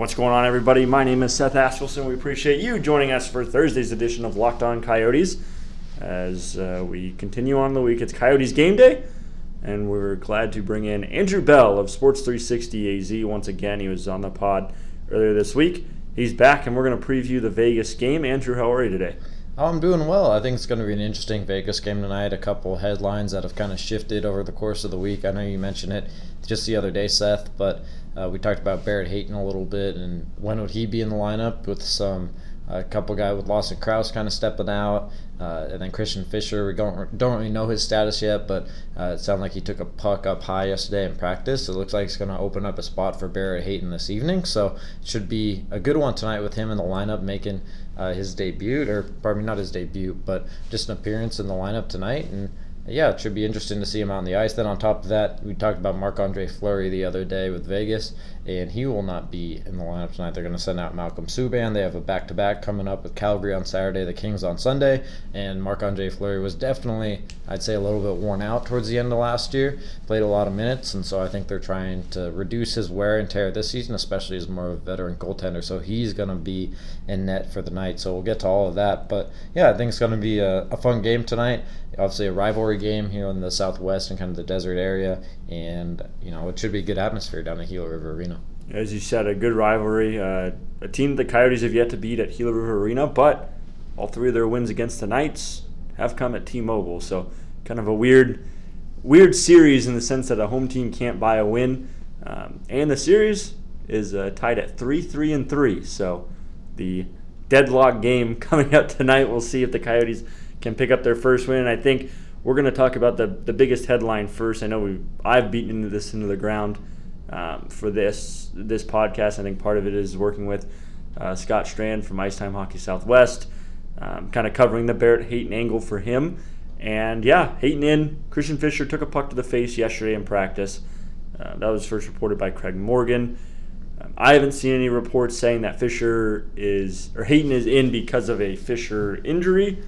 What's going on, everybody? My name is Seth Askelson. We appreciate you joining us for Thursday's edition of Locked On Coyotes. As uh, we continue on the week, it's Coyotes game day, and we're glad to bring in Andrew Bell of Sports 360 AZ once again. He was on the pod earlier this week. He's back, and we're going to preview the Vegas game. Andrew, how are you today? I'm doing well. I think it's going to be an interesting Vegas game tonight. A couple headlines that have kind of shifted over the course of the week. I know you mentioned it just the other day, Seth, but uh, we talked about Barrett Hayton a little bit and when would he be in the lineup with some a couple guy with Lawson Crouse kind of stepping out, uh, and then Christian Fischer. We don't don't really know his status yet, but uh, it sounded like he took a puck up high yesterday in practice. It looks like it's going to open up a spot for Barrett Hayton this evening, so it should be a good one tonight with him in the lineup making uh, his debut, or pardon me, not his debut, but just an appearance in the lineup tonight and yeah, it should be interesting to see him on the ice. Then on top of that, we talked about Marc Andre Fleury the other day with Vegas, and he will not be in the lineup tonight. They're going to send out Malcolm Subban. They have a back to back coming up with Calgary on Saturday, the Kings on Sunday, and Marc Andre Fleury was definitely, I'd say, a little bit worn out towards the end of last year. Played a lot of minutes, and so I think they're trying to reduce his wear and tear this season, especially as more of a veteran goaltender. So he's going to be in net for the night. So we'll get to all of that. But yeah, I think it's going to be a, a fun game tonight obviously a rivalry game here in the Southwest and kind of the desert area, and you know it should be a good atmosphere down at Gila River Arena. As you said, a good rivalry. Uh, a team the Coyotes have yet to beat at Gila River Arena, but all three of their wins against the Knights have come at T-Mobile. So kind of a weird, weird series in the sense that a home team can't buy a win, um, and the series is uh, tied at three, three, and three. So the deadlock game coming up tonight. We'll see if the Coyotes can pick up their first win. And I think we're going to talk about the, the biggest headline first. I know we I've beaten into this into the ground um, for this this podcast. I think part of it is working with uh, Scott Strand from Ice Time Hockey Southwest, um, kind of covering the Barrett Hayton angle for him. And yeah, Hayton in. Christian Fischer took a puck to the face yesterday in practice. Uh, that was first reported by Craig Morgan. Um, I haven't seen any reports saying that Fischer is or Hayton is in because of a Fischer injury.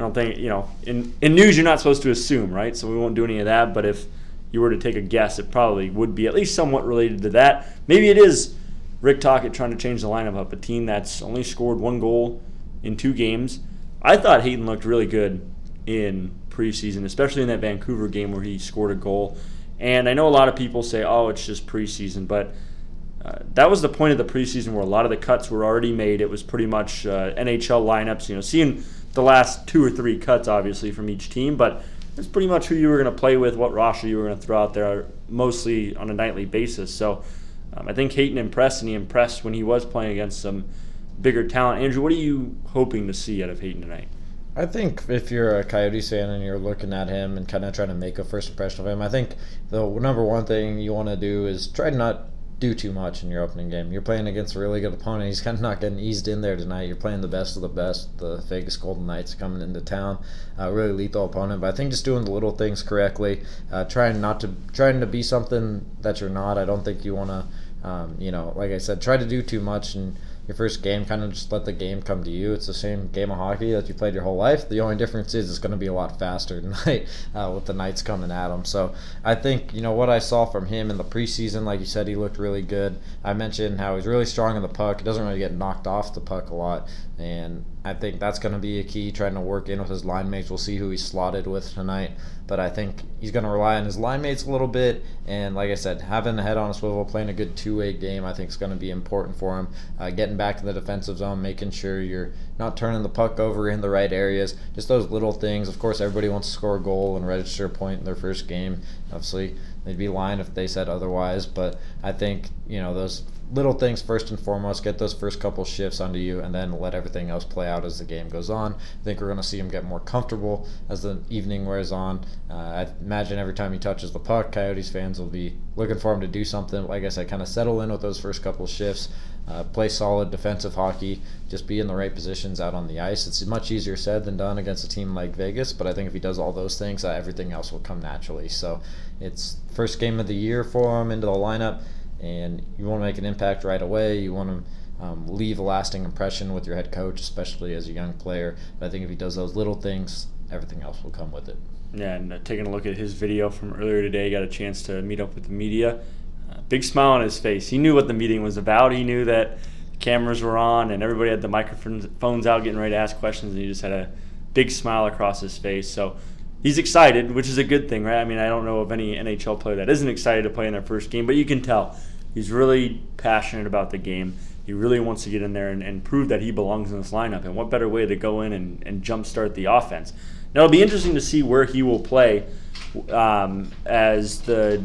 I don't think you know in in news you're not supposed to assume, right? So we won't do any of that. But if you were to take a guess, it probably would be at least somewhat related to that. Maybe it is Rick Tocchet trying to change the lineup up. A team that's only scored one goal in two games. I thought Hayton looked really good in preseason, especially in that Vancouver game where he scored a goal. And I know a lot of people say, "Oh, it's just preseason," but uh, that was the point of the preseason where a lot of the cuts were already made. It was pretty much uh, NHL lineups. You know, seeing the last two or three cuts, obviously, from each team, but it's pretty much who you were going to play with, what roster you were going to throw out there, mostly on a nightly basis. So um, I think Hayton impressed, and he impressed when he was playing against some bigger talent. Andrew, what are you hoping to see out of Hayton tonight? I think if you're a Coyotes fan and you're looking at him and kind of trying to make a first impression of him, I think the number one thing you want to do is try to not do too much in your opening game. You're playing against a really good opponent. He's kind of not getting eased in there tonight. You're playing the best of the best. The Vegas Golden Knights coming into town, uh, really lethal opponent. But I think just doing the little things correctly, uh, trying not to trying to be something that you're not. I don't think you want to, um, you know, like I said, try to do too much and your first game, kind of just let the game come to you. It's the same game of hockey that you played your whole life. The only difference is it's going to be a lot faster tonight uh, with the Knights coming at him. So I think, you know, what I saw from him in the preseason, like you said, he looked really good. I mentioned how he's really strong in the puck. He doesn't really get knocked off the puck a lot. And I think that's going to be a key, trying to work in with his line mates. We'll see who he's slotted with tonight. But I think he's going to rely on his line mates a little bit. And like I said, having the head on a swivel, playing a good two way game, I think is going to be important for him. Uh, getting back to the defensive zone, making sure you're not turning the puck over in the right areas. Just those little things. Of course, everybody wants to score a goal and register a point in their first game. Obviously, they'd be lying if they said otherwise. But I think, you know, those little things first and foremost. Get those first couple shifts under you, and then let everything else play out as the game goes on. I think we're going to see him get more comfortable as the evening wears on. Uh, I imagine every time he touches the puck, Coyotes fans will be looking for him to do something. Like I said, kind of settle in with those first couple shifts. Uh, play solid defensive hockey, just be in the right positions out on the ice. It's much easier said than done against a team like Vegas, but I think if he does all those things, uh, everything else will come naturally. So it's first game of the year for him into the lineup and you want to make an impact right away. You want to um, leave a lasting impression with your head coach, especially as a young player. But I think if he does those little things, everything else will come with it. Yeah, and uh, taking a look at his video from earlier today, he got a chance to meet up with the media. Uh, big smile on his face. He knew what the meeting was about. He knew that cameras were on and everybody had the microphones out getting ready to ask questions, and he just had a big smile across his face. So he's excited, which is a good thing, right? I mean, I don't know of any NHL player that isn't excited to play in their first game, but you can tell he's really passionate about the game. He really wants to get in there and, and prove that he belongs in this lineup. And what better way to go in and, and jumpstart the offense? Now, it'll be interesting to see where he will play um, as the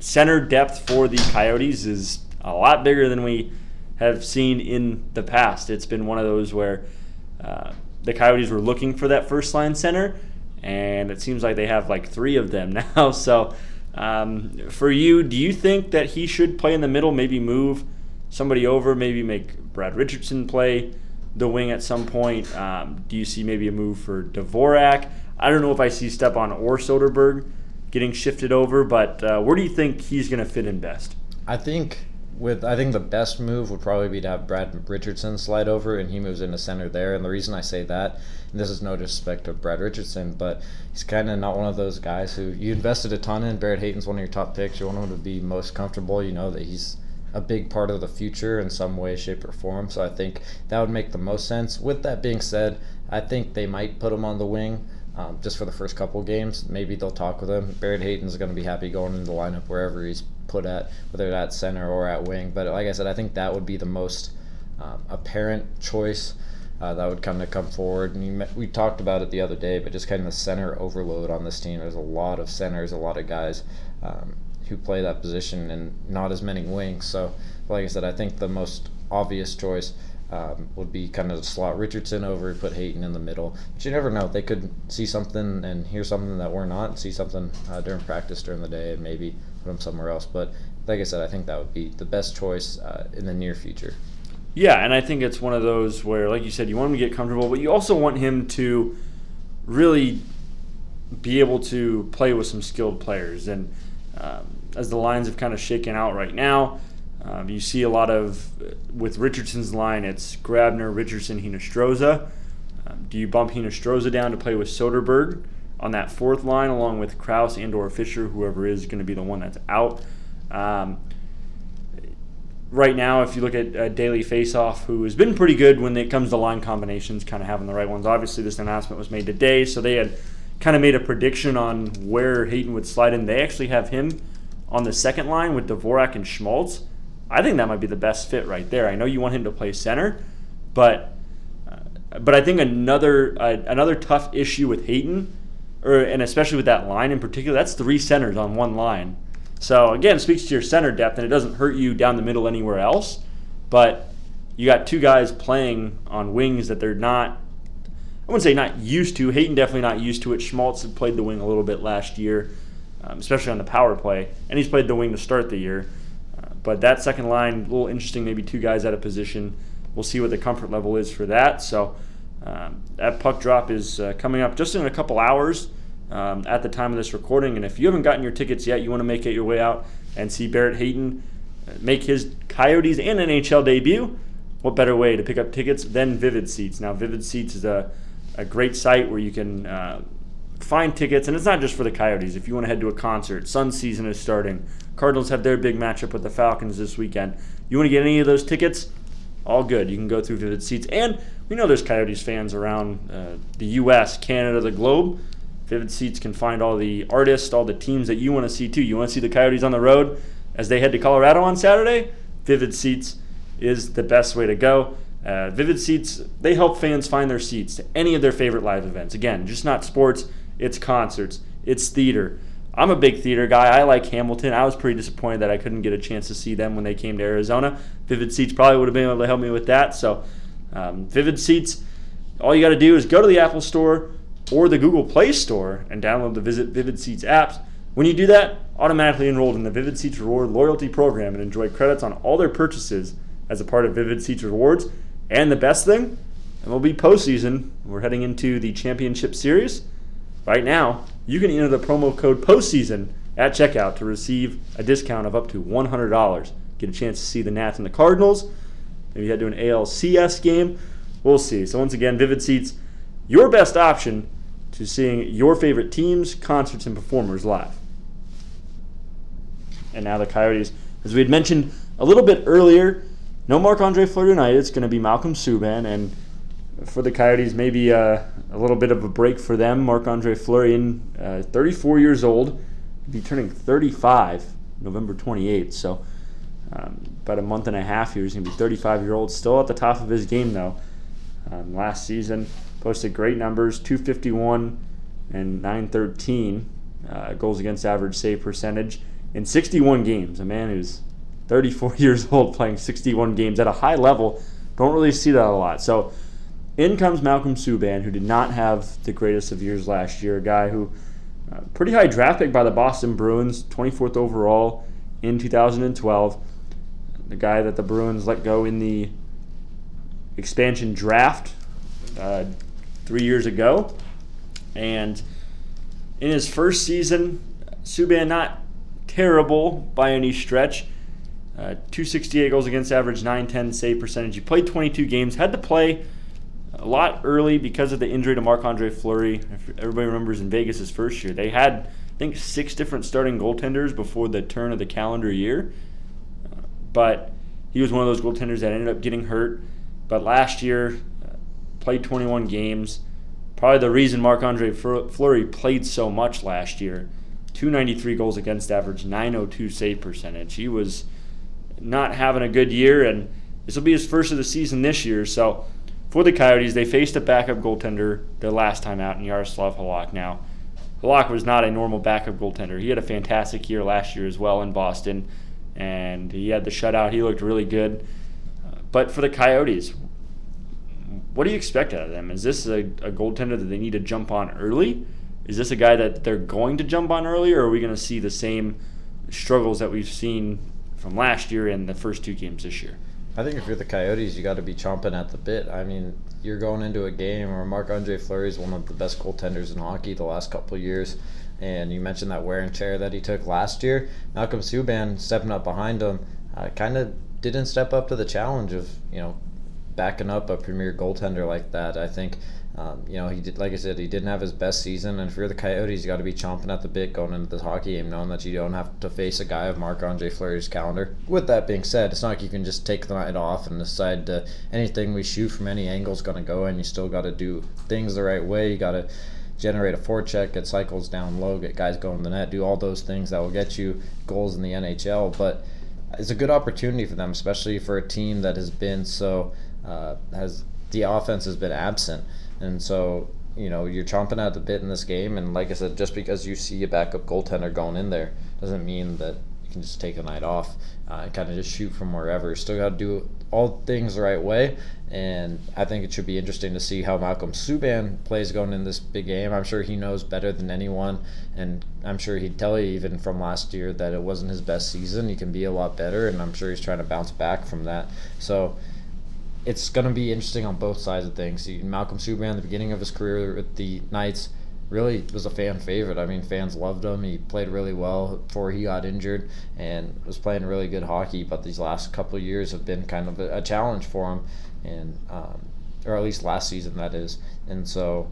center depth for the Coyotes is a lot bigger than we have seen in the past. It's been one of those where uh, the Coyotes were looking for that first line center, and it seems like they have like three of them now. So, um, for you, do you think that he should play in the middle, maybe move somebody over, maybe make Brad Richardson play the wing at some point? Um, do you see maybe a move for Dvorak? I don't know if I see Stepan or Soderberg getting shifted over, but uh, where do you think he's going to fit in best? I think with I think the best move would probably be to have Brad Richardson slide over and he moves into center there. And the reason I say that, and this is no disrespect to Brad Richardson, but he's kind of not one of those guys who you invested a ton in. Barrett Hayton's one of your top picks. You want him to be most comfortable. You know that he's a big part of the future in some way, shape, or form. So I think that would make the most sense. With that being said, I think they might put him on the wing. Um, just for the first couple games, maybe they'll talk with him. Barrett Hayton's going to be happy going into the lineup wherever he's put at, whether at center or at wing. But like I said, I think that would be the most um, apparent choice uh, that would kind of come forward. And you, we talked about it the other day, but just kind of the center overload on this team. There's a lot of centers, a lot of guys um, who play that position, and not as many wings. So, like I said, I think the most obvious choice. Um, would be kind of slot Richardson over, put Hayton in the middle. But you never know; they could see something and hear something that we're not, see something uh, during practice during the day, and maybe put him somewhere else. But like I said, I think that would be the best choice uh, in the near future. Yeah, and I think it's one of those where, like you said, you want him to get comfortable, but you also want him to really be able to play with some skilled players. And um, as the lines have kind of shaken out right now, um, you see a lot of, with Richardson's line, it's Grabner, Richardson, Hinostroza. Um, do you bump Hinostroza down to play with Soderberg? on that fourth line, along with Crouse and or Fischer, whoever is going to be the one that's out. Um, right now, if you look at uh, Daily Faceoff, who has been pretty good when it comes to line combinations, kind of having the right ones. Obviously, this announcement was made today, so they had kind of made a prediction on where Hayton would slide in. They actually have him on the second line with Dvorak and Schmaltz. I think that might be the best fit right there. I know you want him to play center, but uh, but I think another uh, another tough issue with Hayton or and especially with that line in particular, that's three centers on one line. So again, speaks to your center depth, and it doesn't hurt you down the middle anywhere else. But you got two guys playing on wings that they're not. I wouldn't say not used to. Hayton definitely not used to it. Schmaltz had played the wing a little bit last year, um, especially on the power play, and he's played the wing to start the year. But that second line, a little interesting. Maybe two guys out of position. We'll see what the comfort level is for that. So um, that puck drop is uh, coming up just in a couple hours um, at the time of this recording. And if you haven't gotten your tickets yet, you want to make it your way out and see Barrett Hayton uh, make his Coyotes and NHL debut. What better way to pick up tickets than Vivid Seats? Now, Vivid Seats is a, a great site where you can uh, find tickets, and it's not just for the Coyotes. If you want to head to a concert, Sun season is starting. Cardinals have their big matchup with the Falcons this weekend. You want to get any of those tickets? All good. You can go through Vivid Seats. And we know there's Coyotes fans around uh, the U.S., Canada, the globe. Vivid Seats can find all the artists, all the teams that you want to see too. You want to see the Coyotes on the road as they head to Colorado on Saturday? Vivid Seats is the best way to go. Uh, Vivid Seats, they help fans find their seats to any of their favorite live events. Again, just not sports, it's concerts, it's theater. I'm a big theater guy. I like Hamilton. I was pretty disappointed that I couldn't get a chance to see them when they came to Arizona. Vivid Seats probably would have been able to help me with that. So, um, Vivid Seats, all you got to do is go to the Apple Store or the Google Play Store and download the Visit Vivid Seats apps. When you do that, automatically enrolled in the Vivid Seats Reward loyalty program and enjoy credits on all their purchases as a part of Vivid Seats Rewards. And the best thing, it will be postseason. We're heading into the championship series. Right now, you can enter the promo code postseason at checkout to receive a discount of up to $100. Get a chance to see the Nats and the Cardinals. Maybe head to an ALCS game. We'll see. So once again, Vivid Seats, your best option to seeing your favorite teams, concerts, and performers live. And now the Coyotes, as we had mentioned a little bit earlier, no Marc Andre Fleury tonight. It's going to be Malcolm Subban. And for the Coyotes, maybe uh, a little bit of a break for them. Marc Andre Fleury, uh, 34 years old, be turning 35 November 28th. So um, about a month and a half here. He's going to be 35 year old, still at the top of his game though. Um, last season, posted great numbers 251 and 913 uh, goals against average save percentage in 61 games. A man who's 34 years old playing 61 games at a high level. Don't really see that a lot. So in comes Malcolm Subban, who did not have the greatest of years last year. A guy who, uh, pretty high draft pick by the Boston Bruins, 24th overall in 2012. The guy that the Bruins let go in the expansion draft uh, three years ago. And in his first season, Subban not terrible by any stretch. Uh, 268 goals against average, 910 save percentage. He played 22 games, had to play a lot early because of the injury to Marc Andre Fleury. If everybody remembers in Vegas his first year, they had, I think, six different starting goaltenders before the turn of the calendar year. But he was one of those goaltenders that ended up getting hurt. But last year, uh, played 21 games. Probably the reason Marc Andre Fleury played so much last year. 293 goals against average, 902 save percentage. He was not having a good year, and this will be his first of the season this year. So for the Coyotes, they faced a backup goaltender their last time out in Jaroslav Halak. Now, Halak was not a normal backup goaltender. He had a fantastic year last year as well in Boston, and he had the shutout. He looked really good. But for the Coyotes, what do you expect out of them? Is this a, a goaltender that they need to jump on early? Is this a guy that they're going to jump on early, or are we going to see the same struggles that we've seen from last year and the first two games this year. I think if you're the Coyotes, you got to be chomping at the bit. I mean, you're going into a game where Marc Andre Fleury is one of the best goaltenders in hockey the last couple years. And you mentioned that wear and tear that he took last year. Malcolm Subban stepping up behind him uh, kind of didn't step up to the challenge of, you know, backing up a premier goaltender like that. I think um, you know, he did, like I said, he didn't have his best season, and if you're the Coyotes, you got to be chomping at the bit going into this hockey game, knowing that you don't have to face a guy of Marc Andre Fleury's calendar. With that being said, it's not like you can just take the night off and decide to anything we shoot from any angle is going to go in. You still got to do things the right way. You got to generate a forecheck, get cycles down low, get guys going in the net, do all those things that will get you goals in the NHL. But it's a good opportunity for them, especially for a team that has been so uh, has the offense has been absent. And so, you know, you're chomping at the bit in this game. And like I said, just because you see a backup goaltender going in there doesn't mean that you can just take a night off uh, and kind of just shoot from wherever. Still got to do all things the right way. And I think it should be interesting to see how Malcolm Subban plays going in this big game. I'm sure he knows better than anyone. And I'm sure he'd tell you even from last year that it wasn't his best season. He can be a lot better. And I'm sure he's trying to bounce back from that. So, it's going to be interesting on both sides of things. Malcolm Subban, the beginning of his career with the Knights, really was a fan favorite. I mean, fans loved him. He played really well before he got injured and was playing really good hockey. But these last couple years have been kind of a, a challenge for him, and um, or at least last season that is. And so,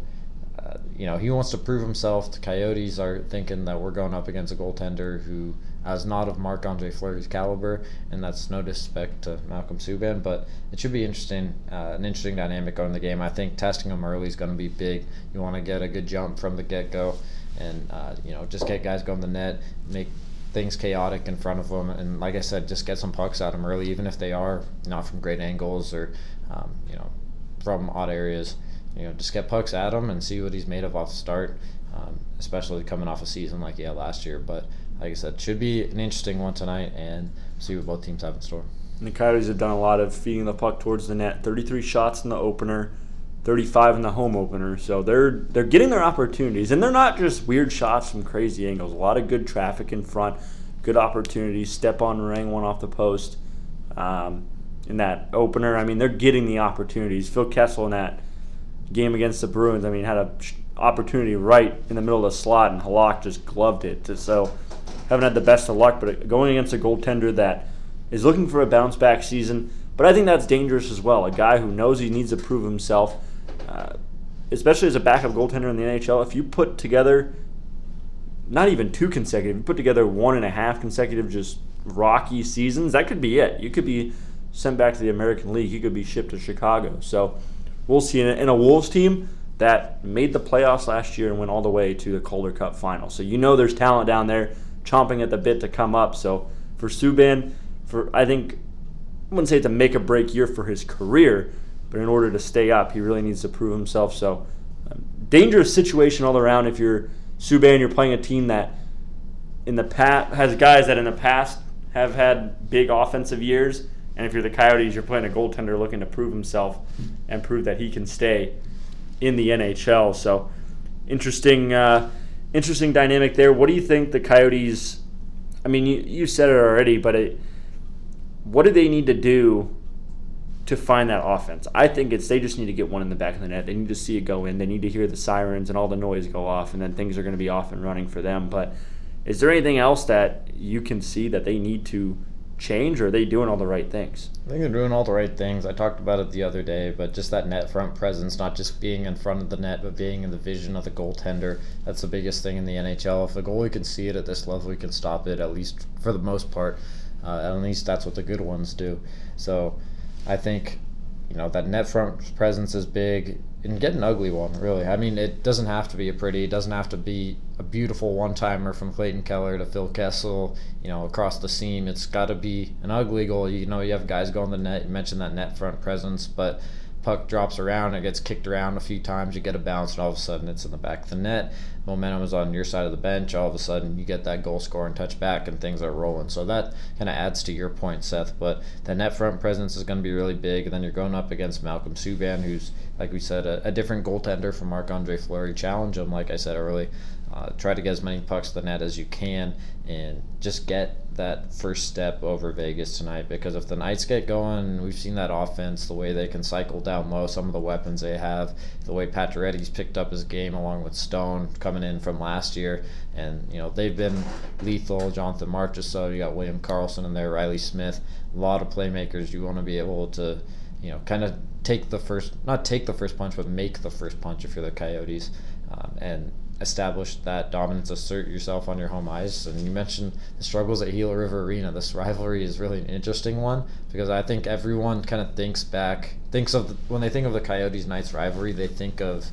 uh, you know, he wants to prove himself. The Coyotes are thinking that we're going up against a goaltender who as not of Marc Andre Fleury's caliber, and that's no disrespect to Malcolm Subban, but it should be interesting, uh, an interesting dynamic on the game. I think testing him early is going to be big. You want to get a good jump from the get go, and uh, you know just get guys going the net, make things chaotic in front of them, and like I said, just get some pucks at them early, even if they are not from great angles or um, you know from odd areas. You know, just get pucks at him and see what he's made of off the start, um, especially coming off a season like he had last year. But like I said, should be an interesting one tonight, and see what both teams have in store. And the Coyotes have done a lot of feeding the puck towards the net. 33 shots in the opener, 35 in the home opener. So they're they're getting their opportunities, and they're not just weird shots from crazy angles. A lot of good traffic in front, good opportunities. Stepan rang one off the post. Um, in that opener, I mean, they're getting the opportunities. Phil Kessel in that game against the Bruins, I mean, had a opportunity right in the middle of the slot, and Halak just gloved it. So haven't had the best of luck, but going against a goaltender that is looking for a bounce back season. But I think that's dangerous as well. A guy who knows he needs to prove himself, uh, especially as a backup goaltender in the NHL. If you put together not even two consecutive. You put together one and a half consecutive just rocky seasons. That could be it. You could be sent back to the American League. You could be shipped to Chicago. So we'll see. In a, Wolves team that made the playoffs last year and went all the way to the Calder Cup final. So you know there's talent down there chomping at the bit to come up. So for Subban, for I think I wouldn't say it's a make or break year for his career, but in order to stay up, he really needs to prove himself. So um, dangerous situation all around if you're Subban, you're playing a team that in the past has guys that in the past have had big offensive years, and if you're the Coyotes, you're playing a goaltender looking to prove himself and prove that he can stay in the NHL. So interesting, uh, interesting dynamic there. What do you think the Coyotes? I mean, you, you said it already, but it, what do they need to do to find that offense. I think it's they just need to get one in the back of the net. They need to see it go in. They need to hear the sirens and all the noise go off, and then things are going to be off and running for them. But is there anything else that you can see that they need to change, or are they doing all the right things? I think they're doing all the right things. I talked about it the other day, but just that net front presence, not just being in front of the net, but being in the vision of the goaltender. That's the biggest thing in the NHL. If the goalie can see it at this level, he can stop it, at least for the most part. Uh, at least that's what the good ones do. So I think you know that net front presence is big and get an ugly one really. I mean it doesn't have to be a pretty it doesn't have to be a beautiful one-timer from clayton keller to phil kessel you know across the seam. It's got to be an ugly goal. You know you have guys go on the net you mentioned that net front presence but puck drops around, it gets kicked around a few times, you get a bounce, and all of a sudden it's in the back of the net. Momentum is on your side of the bench. All of a sudden you get that goal score and touch back, and things are rolling. So that kind of adds to your point, Seth. But the net front presence is going to be really big. And then you're going up against Malcolm Subban, who's, like we said, a, a different goaltender from Marc Andre Fleury. Challenge him, like I said early. Uh, try to get as many pucks to the net as you can and just get that first step over Vegas tonight because if the Knights get going, we've seen that offense, the way they can cycle down low, some of the weapons they have, the way Pacioretty's picked up his game along with Stone coming in from last year, and you know they've been lethal. Jonathan Marchessault, you got William Karlsson in there, Riley Smith, a lot of playmakers. You want to be able to, you know, kind of take the first, not take the first punch, but make the first punch if you're the Coyotes, um, and establish that dominance, assert yourself on your home ice. And you mentioned the struggles at Gila River Arena. This rivalry is really an interesting one because I think everyone kind of thinks back, thinks of the, when they think of the Coyotes Knights rivalry, they think of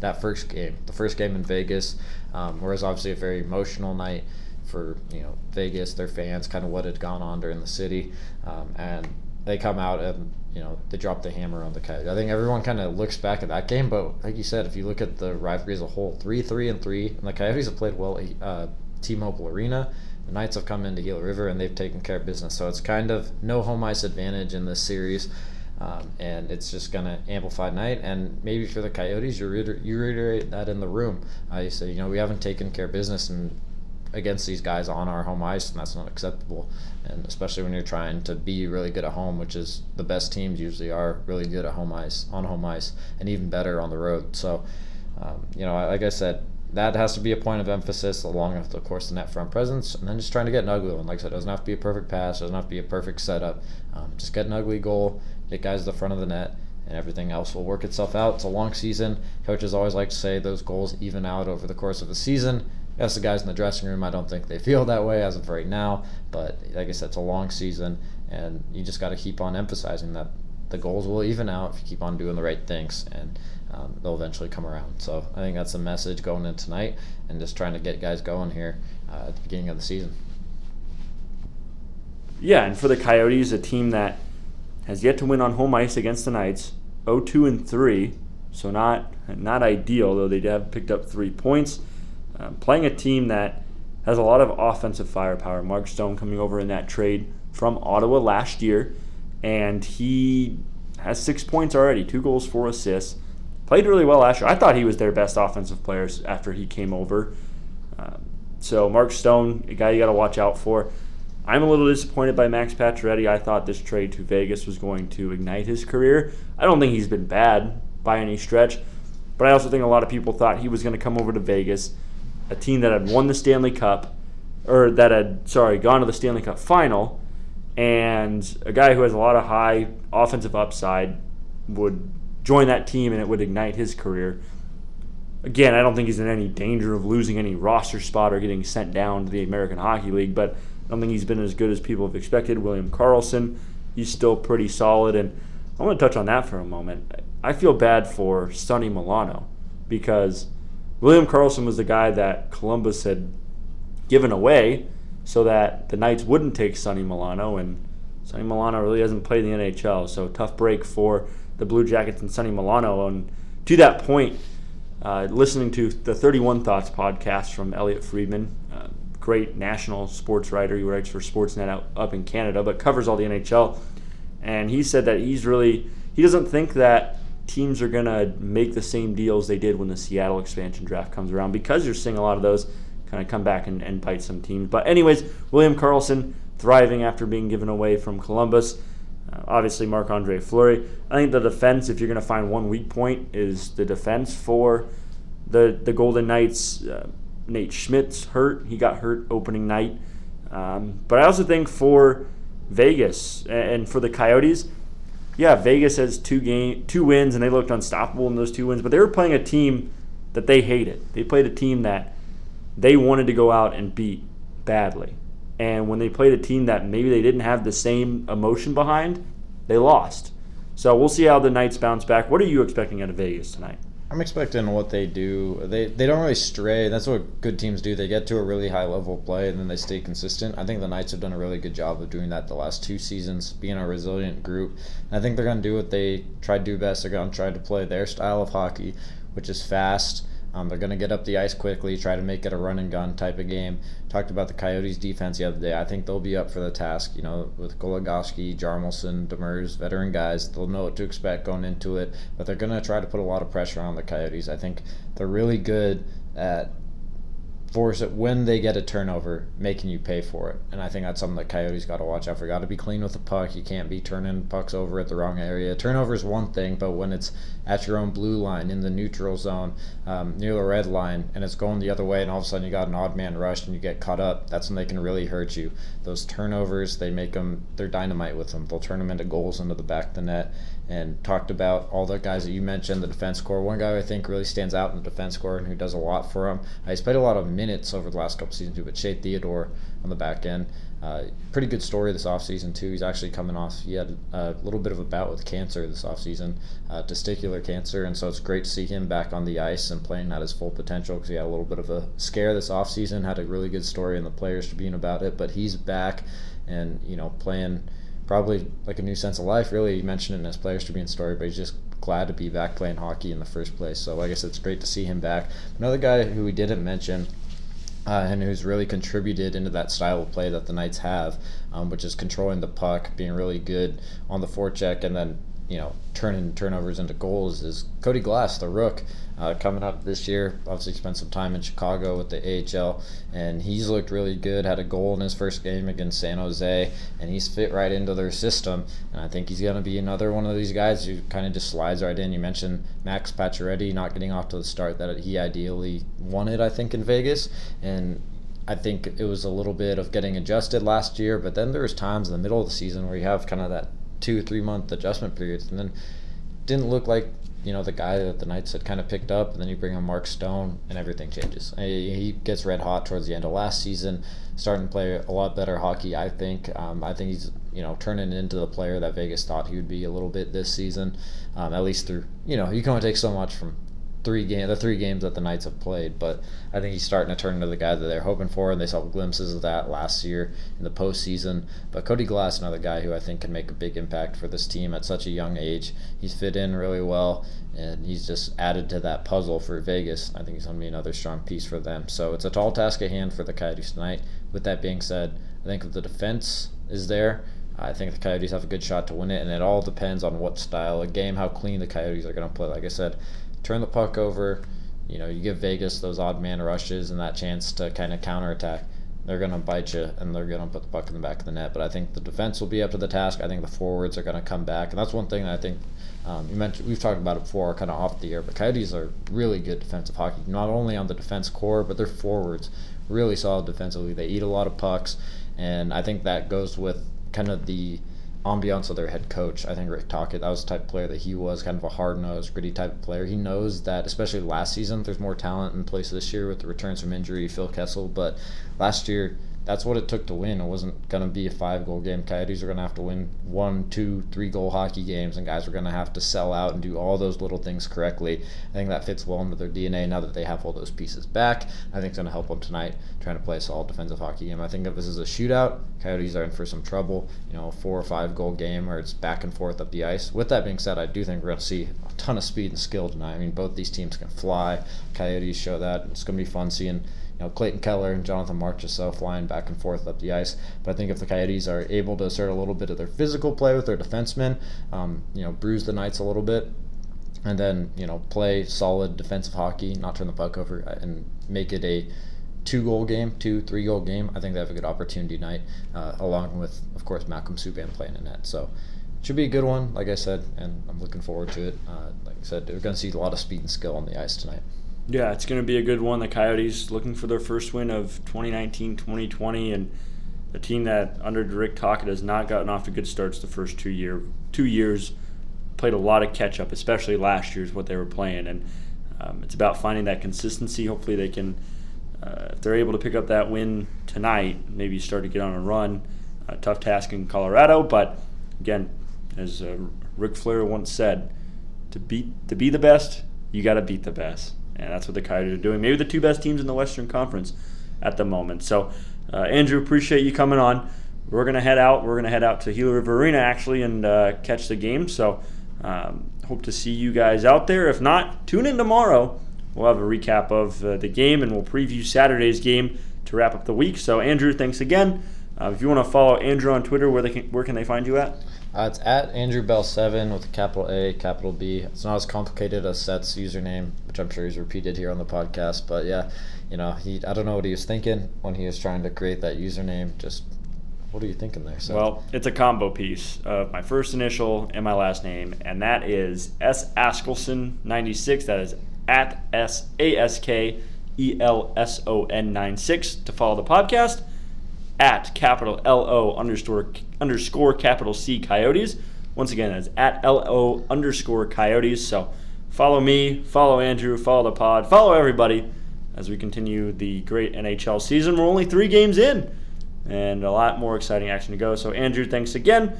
that first game, the first game in Vegas, um, whereas obviously a very emotional night for you know Vegas, their fans, kind of what had gone on during the city, um, and they come out and you know they dropped the hammer on the Coyotes. I think everyone kind of looks back at that game, but like you said, if you look at the rivalry as a whole, three, three, and three, and the Coyotes have played well. Uh, T-Mobile Arena. The Knights have come into Gila River and they've taken care of business. So it's kind of no home ice advantage in this series. Um, and it's just going to amplify night. And maybe for the Coyotes, you, reiter- you reiterate that in the room. Uh, say, you know, we haven't taken care of business and against these guys on our home ice, and that's not acceptable. And especially when you're trying to be really good at home, which is the best teams usually are really good at home ice, on home ice, and even better on the road. So, um, you know, like I said, that has to be a point of emphasis along with, of course, the net front presence, and then just trying to get an ugly one. Like I said, it doesn't have to be a perfect pass, it doesn't have to be a perfect setup. Um, just get an ugly goal, get guys to the front of the net, and everything else will work itself out. It's a long season. Coaches always like to say those goals even out over the course of the season. Yes, the guys in the dressing room, I don't think they feel that way as of right now. But like I said, it's a long season, and you just got to keep on emphasizing that the goals will even out if you keep on doing the right things, and um, they'll eventually come around. So I think that's the message going in tonight, and just trying to get guys going here uh, at the beginning of the season. Yeah, and for the Coyotes, a team that has yet to win on home ice against the Knights, 0-2 and 3, so not not ideal. Though they have picked up three points um, playing a team that has a lot of offensive firepower. Mark Stone coming over in that trade from Ottawa last year, and he has six points already, two goals, four assists. Played really well last year. I thought he was their best offensive player after he came over. Um, so Mark Stone, a guy you got to watch out for. I'm a little disappointed by Max Pacioretty. I thought this trade to Vegas was going to ignite his career. I don't think he's been bad by any stretch, but I also think a lot of people thought he was going to come over to Vegas a team that had won the Stanley Cup, or that had, sorry, gone to the Stanley Cup final, and a guy who has a lot of high offensive upside would join that team and it would ignite his career. again, I don't think he's in any danger of losing any roster spot or getting sent down to the American Hockey League, but I don't think he's been as good as people have expected. William Karlsson, he's still pretty solid, and I want to touch on that for a moment. I feel bad for Sonny Milano because William Karlsson was the guy that Columbus had given away so that the Knights wouldn't take Sonny Milano, and Sonny Milano really hasn't played in the NHL, so tough break for the Blue Jackets and Sonny Milano. And to that point, uh, listening to the 31 Thoughts podcast from Elliotte Friedman, uh, great national sports writer. He writes for Sportsnet out, up in Canada, but covers all the NHL. And he said that he's really, he doesn't think that teams are going to make the same deals they did when the Seattle expansion draft comes around because you're seeing a lot of those kind of come back and, and bite some teams. But, anyways, William Karlsson thriving after being given away from Columbus. Uh, obviously, Marc Andre Fleury. I think the defense, if you're going to find one weak point, is the defense for the, the Golden Knights. Uh, Nate Schmidt's hurt. He got hurt opening night. Um, but I also think for Vegas and for the Coyotes, yeah, Vegas has two game two wins and they looked unstoppable in those two wins, but they were playing a team that they hated. They played a team that they wanted to go out and beat badly. And when they played a team that maybe they didn't have the same emotion behind, they lost. So we'll see how the Knights bounce back. What are you expecting out of Vegas tonight? I'm expecting what they do. They they don't really stray. That's what good teams do. They get to a really high level play and then they stay consistent. I think the Knights have done a really good job of doing that the last two seasons, being a resilient group. And I think they're going to do what they try to do best. They're going to try to play their style of hockey, which is fast um, they're going to get up the ice quickly, try to make it a run and gun type of game. Talked about the Coyotes' defense the other day. I think they'll be up for the task. You know, with Goligoski, Hjalmarsson, Demers, veteran guys, they'll know what to expect going into it. But they're going to try to put a lot of pressure on the Coyotes. I think they're really good at force it when they get a turnover, making you pay for it. And I think that's something that Coyotes got to watch out for. Got to be clean with the puck. You can't be turning pucks over at the wrong area. Turnover is one thing, but when it's at your own blue line in the neutral zone um, near the red line and it's going the other way, and all of a sudden you got an odd man rush and you get caught up, that's when they can really hurt you. Those turnovers, they make them, they're dynamite with them. They'll turn them into goals into the back of the net and talked about all the guys that you mentioned, the defense core. One guy I think really stands out in the defense core and who does a lot for him. Uh, he's played a lot of minutes over the last couple seasons too, but Shea Theodore on the back end. Uh, pretty good story this offseason too. He's actually coming off. He had a little bit of a bout with cancer this offseason, uh, testicular cancer, and so it's great to see him back on the ice and playing at his full potential because he had a little bit of a scare this offseason. Had a really good story in the Players Tribune about it, but he's back and you know playing probably like a new sense of life. Really, he mentioned it in his Players Tribune story, but he's just glad to be back playing hockey in the first place. So I guess it's great to see him back. Another guy who we didn't mention. Uh, and who's really contributed into that style of play that the Knights have, um, which is controlling the puck, being really good on the forecheck, and then you know turning turnovers into goals is Cody Glass, the rook, uh, coming up this year. Obviously, spent some time in Chicago with the AHL, and he's looked really good. Had a goal in his first game against San Jose, and he's fit right into their system. And I think he's going to be another one of these guys who kind of just slides right in. You mentioned Max Pacioretty not getting off to the start that he ideally wanted, I think, in Vegas, and I think it was a little bit of getting adjusted last year, but then there was times in the middle of the season where you have kind of that two three month adjustment periods, and then didn't look like you know the guy that the Knights had kind of picked up, and then you bring in Mark Stone, and everything changes. He gets red hot towards the end of last season, starting to play a lot better hockey. I think. Um, I think he's you know turning into the player that Vegas thought he would be a little bit this season, um, at least through you know you can only take so much from three game the three games that the Knights have played. But I think he's starting to turn into the guy that they're hoping for, and they saw glimpses of that last year in the postseason. But Cody Glass, another guy who I think can make a big impact for this team at such a young age. He's fit in really well, and he's just added to that puzzle for Vegas. I think he's going to be another strong piece for them. So it's a tall task at hand for the Coyotes tonight. With that being said, I think the defense is there. I think the Coyotes have a good shot to win it, and it all depends on what style of game, how clean the Coyotes are going to play. Like I said, turn the puck over. You know, you give Vegas those odd man rushes and that chance to kind of counterattack. They're going to bite you and they're going to put the puck in the back of the net. But I think the defense will be up to the task. I think the forwards are going to come back, and that's one thing that I think um, you mentioned. We've talked about it before, kind of off the air. But Coyotes are really good defensive hockey, not only on the defense core, but their forwards really solid defensively. They eat a lot of pucks, and I think that goes with kind of the ambiance of their head coach. I think Rick Tocchet, that was the type of player that he was, kind of a hard nosed, gritty type of player. He knows that, especially last season, there's more talent in place this year with the returns from injury, Phil Kessel. But last year, that's what it took to win. It wasn't going to be a five goal game. Coyotes are going to have to win one, two, three goal hockey games, and guys are going to have to sell out and do all those little things correctly. I think that fits well into their DNA now that they have all those pieces back. I think it's going to help them tonight trying to play a solid defensive hockey game. I think if this is a shootout, Coyotes are in for some trouble. You know, a four or five goal game where it's back and forth up the ice. With that being said, I do think we're going to see a ton of speed and skill tonight. I mean, both these teams can fly. Coyotes show that. It's going to be fun seeing you know, Clayton Keller and Jonathan Marchessault flying back and forth up the ice. But I think if the Coyotes are able to assert a little bit of their physical play with their defensemen, um, you know, bruise the Knights a little bit, and then you know play solid defensive hockey, not turn the puck over, uh, and make it a two goal game, two three goal game. I think they have a good opportunity tonight, uh, along with of course Malcolm Subban playing in net. So. It should be a good one, like I said, and I'm looking forward to it. Uh, like I said, we're going to see a lot of speed and skill on the ice tonight. Yeah, it's going to be a good one. The Coyotes looking for their first win of 2019 2020, and a team that under Rick Tocchet has not gotten off to good starts the first two year two years. Played a lot of catch up, especially last year's what they were playing, and um, it's about finding that consistency. Hopefully, they can, uh, if they're able to pick up that win tonight, maybe start to get on a run. A tough task in Colorado, but again, as uh, Ric Flair once said, to beat to be the best, you got to beat the best and that's what the Coyotes are doing. Maybe the two best teams in the Western Conference at the moment. So, uh, Andrew, appreciate you coming on. We're gonna head out. We're gonna head out to Gila River Arena actually and uh, catch the game. So, um, hope to see you guys out there. If not, tune in tomorrow. We'll have a recap of uh, the game and we'll preview Saturday's game to wrap up the week. So, Andrew, thanks again. Uh, if you want to follow Andrew on Twitter, where they can, where can they find you at? Uh, it's at Andrew Bell seven with a capital A, capital B. It's not as complicated as Seth's username, which I'm sure he's repeated here on the podcast. But yeah, you know, he I don't know what he was thinking when he was trying to create that username. Just what are you thinking there? Seth? Well, it's a combo piece of my first initial and my last name, and that is S Askelson ninety six. That is at S A S K E L S O N nine six to follow the podcast at capital L O underscore underscore capital C Coyotes. Once again, that's at L O underscore Coyotes. So follow me, follow Andrew, follow the pod, follow everybody as we continue the great NHL season. We're only three games in and a lot more exciting action to go. So, Andrew, thanks again.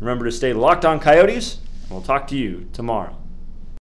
Remember to stay locked on Coyotes, and we'll talk to you tomorrow.